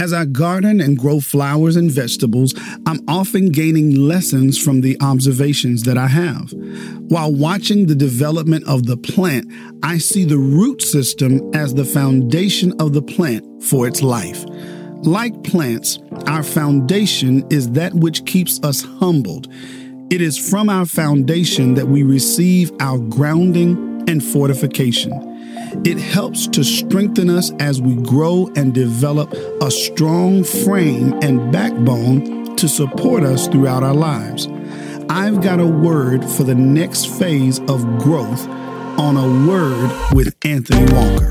As I garden and grow flowers and vegetables, I'm often gaining lessons from the observations that I have. While watching the development of the plant, I see the root system as the foundation of the plant for its life. Like plants, our foundation is that which keeps us humbled. It is from our foundation that we receive our grounding and fortification. It helps to strengthen us as we grow and develop a strong frame and backbone to support us throughout our lives. I've got a word for the next phase of growth on a word with Anthony Walker.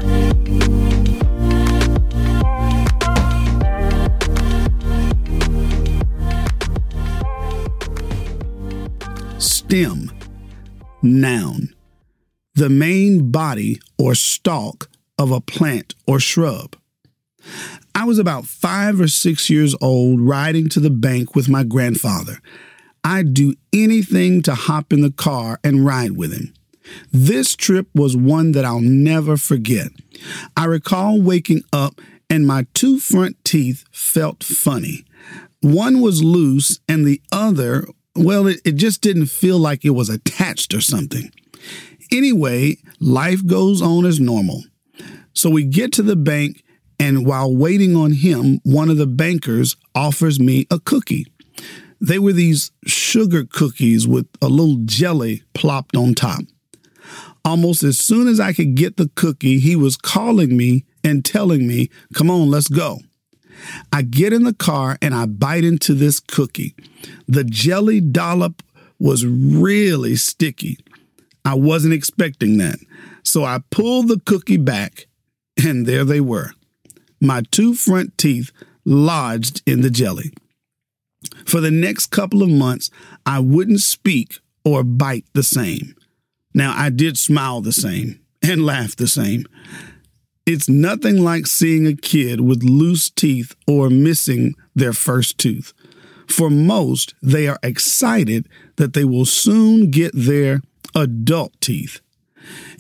Stem, noun the main body or stalk of a plant or shrub. I was about five or six years old riding to the bank with my grandfather. I'd do anything to hop in the car and ride with him. This trip was one that I'll never forget. I recall waking up and my two front teeth felt funny. One was loose and the other, well, it, it just didn't feel like it was attached or something. Anyway, life goes on as normal. So we get to the bank, and while waiting on him, one of the bankers offers me a cookie. They were these sugar cookies with a little jelly plopped on top. Almost as soon as I could get the cookie, he was calling me and telling me, Come on, let's go. I get in the car and I bite into this cookie. The jelly dollop was really sticky. I wasn't expecting that. So I pulled the cookie back, and there they were my two front teeth lodged in the jelly. For the next couple of months, I wouldn't speak or bite the same. Now, I did smile the same and laugh the same. It's nothing like seeing a kid with loose teeth or missing their first tooth. For most, they are excited that they will soon get their adult teeth.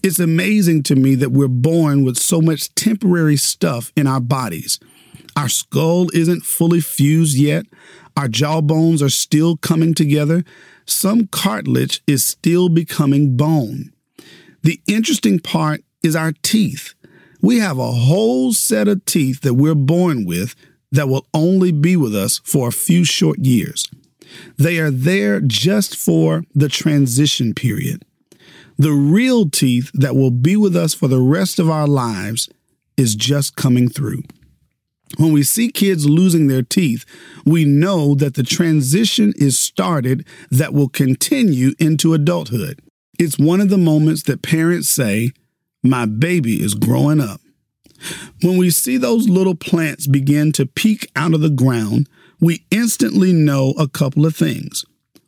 It's amazing to me that we're born with so much temporary stuff in our bodies. Our skull isn't fully fused yet. Our jawbones are still coming together. Some cartilage is still becoming bone. The interesting part is our teeth. We have a whole set of teeth that we're born with that will only be with us for a few short years. They are there just for the transition period. The real teeth that will be with us for the rest of our lives is just coming through. When we see kids losing their teeth, we know that the transition is started that will continue into adulthood. It's one of the moments that parents say, My baby is growing up. When we see those little plants begin to peek out of the ground, we instantly know a couple of things.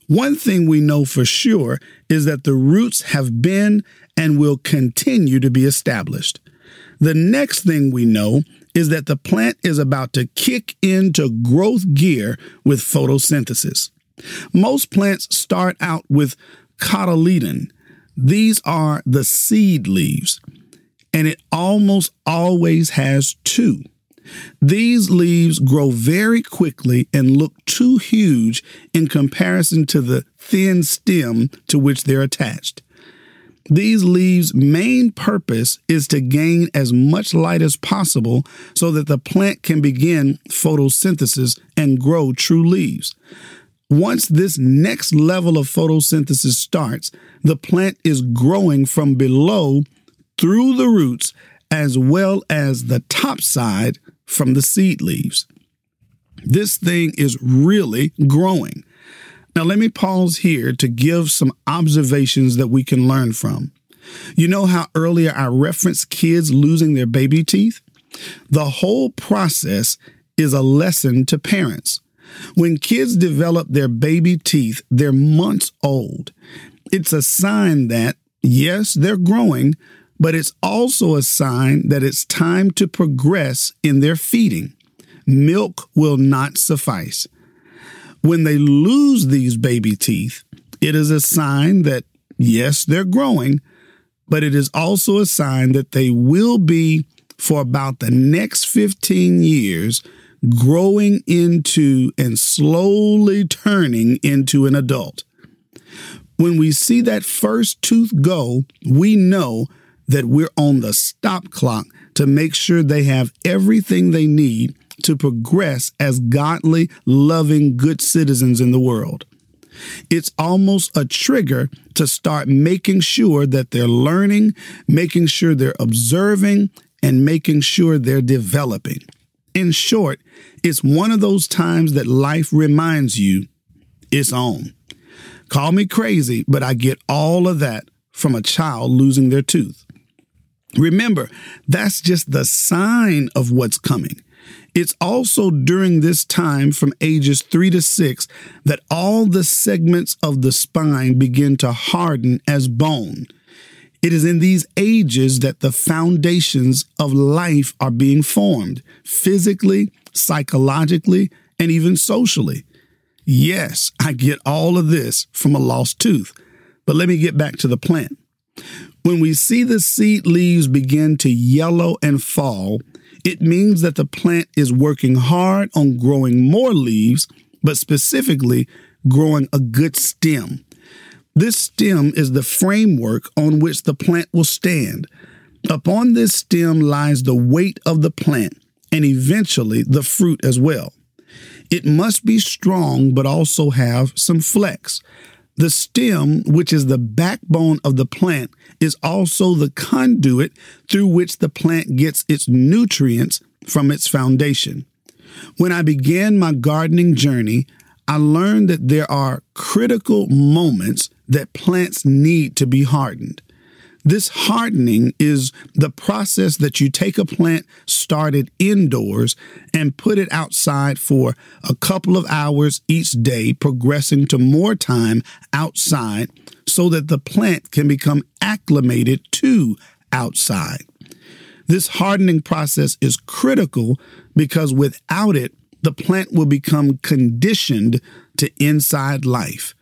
One thing we know for sure is that the roots have been and will continue to be established. The next thing we know is that the plant is about to kick into growth gear with photosynthesis. Most plants start out with cotyledon. These are the seed leaves, and it almost always has two. These leaves grow very quickly and look too huge in comparison to the thin stem to which they're attached. These leaves' main purpose is to gain as much light as possible so that the plant can begin photosynthesis and grow true leaves. Once this next level of photosynthesis starts, the plant is growing from below through the roots as well as the top side from the seed leaves. This thing is really growing. Now, let me pause here to give some observations that we can learn from. You know how earlier I referenced kids losing their baby teeth? The whole process is a lesson to parents. When kids develop their baby teeth, they're months old. It's a sign that, yes, they're growing, but it's also a sign that it's time to progress in their feeding. Milk will not suffice. When they lose these baby teeth, it is a sign that, yes, they're growing, but it is also a sign that they will be, for about the next 15 years, growing into and slowly turning into an adult. When we see that first tooth go, we know that we're on the stop clock to make sure they have everything they need to progress as godly, loving, good citizens in the world. It's almost a trigger to start making sure that they're learning, making sure they're observing, and making sure they're developing. In short, it's one of those times that life reminds you it's on. Call me crazy, but I get all of that from a child losing their tooth. Remember, that's just the sign of what's coming. It's also during this time from ages three to six that all the segments of the spine begin to harden as bone. It is in these ages that the foundations of life are being formed physically, psychologically, and even socially. Yes, I get all of this from a lost tooth. But let me get back to the plant. When we see the seed leaves begin to yellow and fall, it means that the plant is working hard on growing more leaves, but specifically growing a good stem. This stem is the framework on which the plant will stand. Upon this stem lies the weight of the plant and eventually the fruit as well. It must be strong but also have some flex. The stem, which is the backbone of the plant, is also the conduit through which the plant gets its nutrients from its foundation. When I began my gardening journey, I learned that there are critical moments that plants need to be hardened. This hardening is the process that you take a plant started indoors and put it outside for a couple of hours each day, progressing to more time outside so that the plant can become acclimated to outside. This hardening process is critical because without it, the plant will become conditioned to inside life.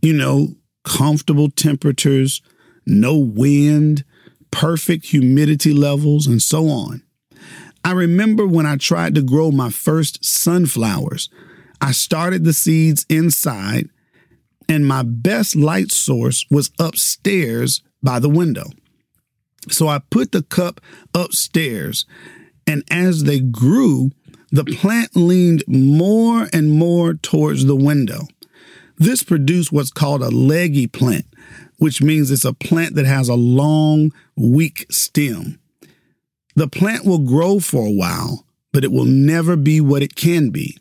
You know, comfortable temperatures, no wind, perfect humidity levels, and so on. I remember when I tried to grow my first sunflowers, I started the seeds inside, and my best light source was upstairs by the window. So I put the cup upstairs, and as they grew, the plant leaned more and more towards the window. This produced what's called a leggy plant, which means it's a plant that has a long, weak stem. The plant will grow for a while, but it will never be what it can be.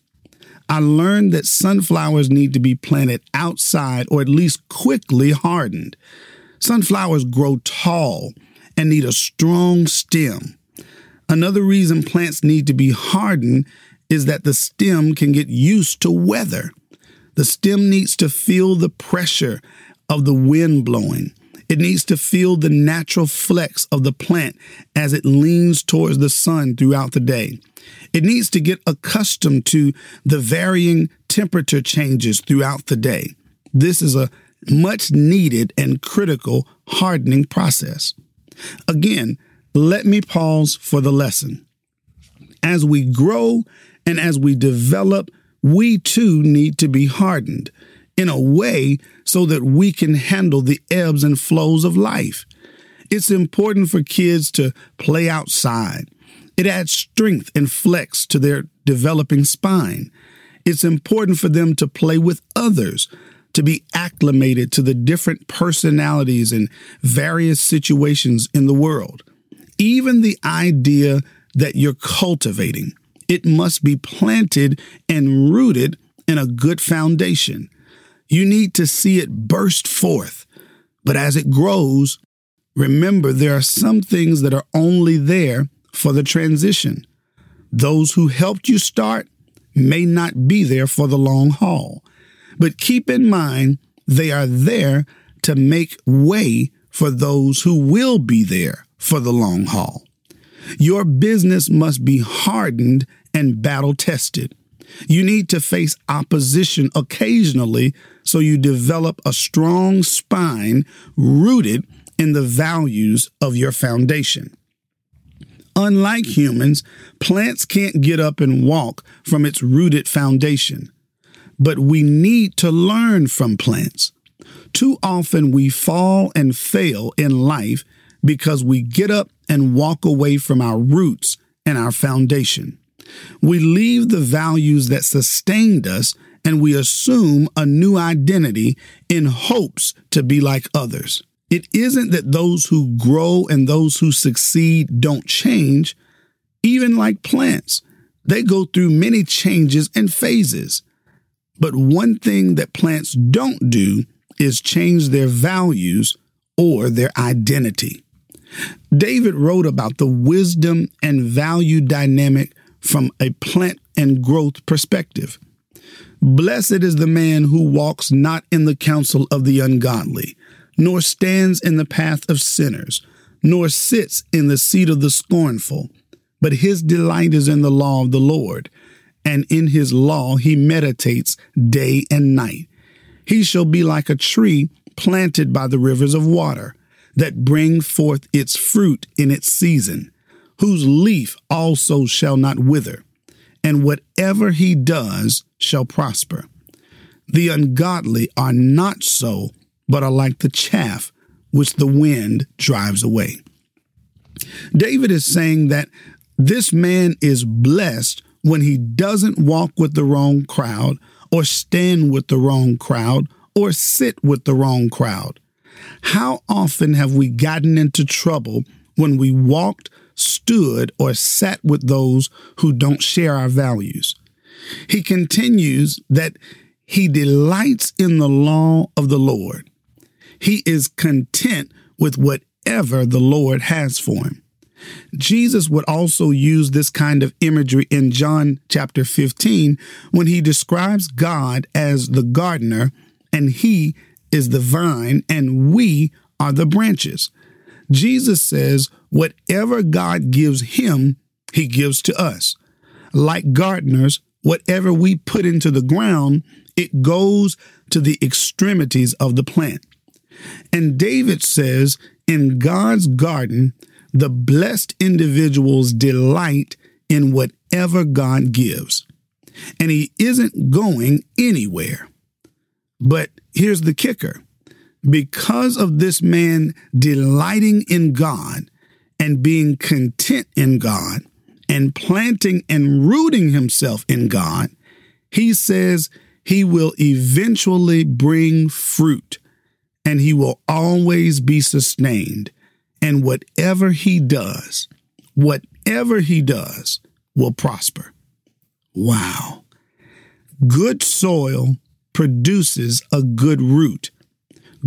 I learned that sunflowers need to be planted outside or at least quickly hardened. Sunflowers grow tall and need a strong stem. Another reason plants need to be hardened is that the stem can get used to weather. The stem needs to feel the pressure of the wind blowing. It needs to feel the natural flex of the plant as it leans towards the sun throughout the day. It needs to get accustomed to the varying temperature changes throughout the day. This is a much needed and critical hardening process. Again, let me pause for the lesson. As we grow and as we develop, we too need to be hardened in a way so that we can handle the ebbs and flows of life. It's important for kids to play outside. It adds strength and flex to their developing spine. It's important for them to play with others, to be acclimated to the different personalities and various situations in the world. Even the idea that you're cultivating, it must be planted and rooted in a good foundation. You need to see it burst forth. But as it grows, remember there are some things that are only there for the transition. Those who helped you start may not be there for the long haul. But keep in mind, they are there to make way for those who will be there for the long haul. Your business must be hardened and battle tested. You need to face opposition occasionally so you develop a strong spine rooted in the values of your foundation. Unlike humans, plants can't get up and walk from its rooted foundation. But we need to learn from plants. Too often we fall and fail in life because we get up and walk away from our roots and our foundation. We leave the values that sustained us and we assume a new identity in hopes to be like others. It isn't that those who grow and those who succeed don't change. Even like plants, they go through many changes and phases. But one thing that plants don't do is change their values or their identity. David wrote about the wisdom and value dynamic from a plant and growth perspective. Blessed is the man who walks not in the counsel of the ungodly, nor stands in the path of sinners, nor sits in the seat of the scornful. But his delight is in the law of the Lord, and in his law he meditates day and night. He shall be like a tree planted by the rivers of water, that bring forth its fruit in its season, whose leaf also shall not wither, and whatever he does shall prosper. The ungodly are not so, but are like the chaff which the wind drives away. David is saying that this man is blessed when he doesn't walk with the wrong crowd, or stand with the wrong crowd, or sit with the wrong crowd. How often have we gotten into trouble when we walked, stood, or sat with those who don't share our values? He continues that he delights in the law of the Lord. He is content with whatever the Lord has for him. Jesus would also use this kind of imagery in John chapter 15 when he describes God as the gardener and he is the vine and we are the branches. Jesus says, whatever God gives him, he gives to us. Like gardeners, whatever we put into the ground, it goes to the extremities of the plant. And David says, in God's garden, the blessed individuals delight in whatever God gives. And he isn't going anywhere. But here's the kicker because of this man delighting in God and being content in God and planting and rooting himself in God, he says he will eventually bring fruit and he will always be sustained. And whatever he does, whatever he does, will prosper. Wow. Good soil produces a good root.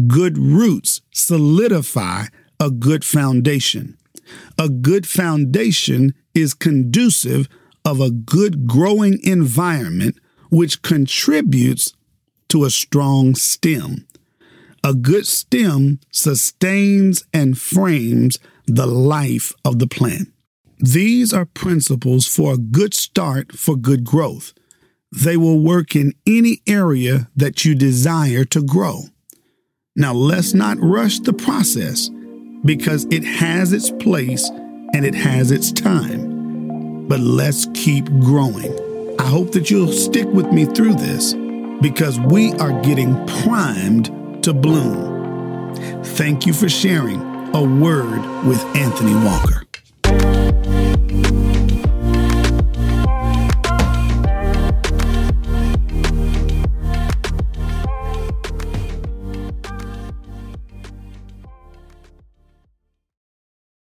Good roots solidify a good foundation. A good foundation is conducive of a good growing environment, which contributes to a strong stem. A good stem sustains and frames the life of the plant. These are principles for a good start for good growth. They will work in any area that you desire to grow. Now, let's not rush the process because it has its place and it has its time. But let's keep growing. I hope that you'll stick with me through this because we are getting primed to bloom. Thank you for sharing a word with Anthony Walker.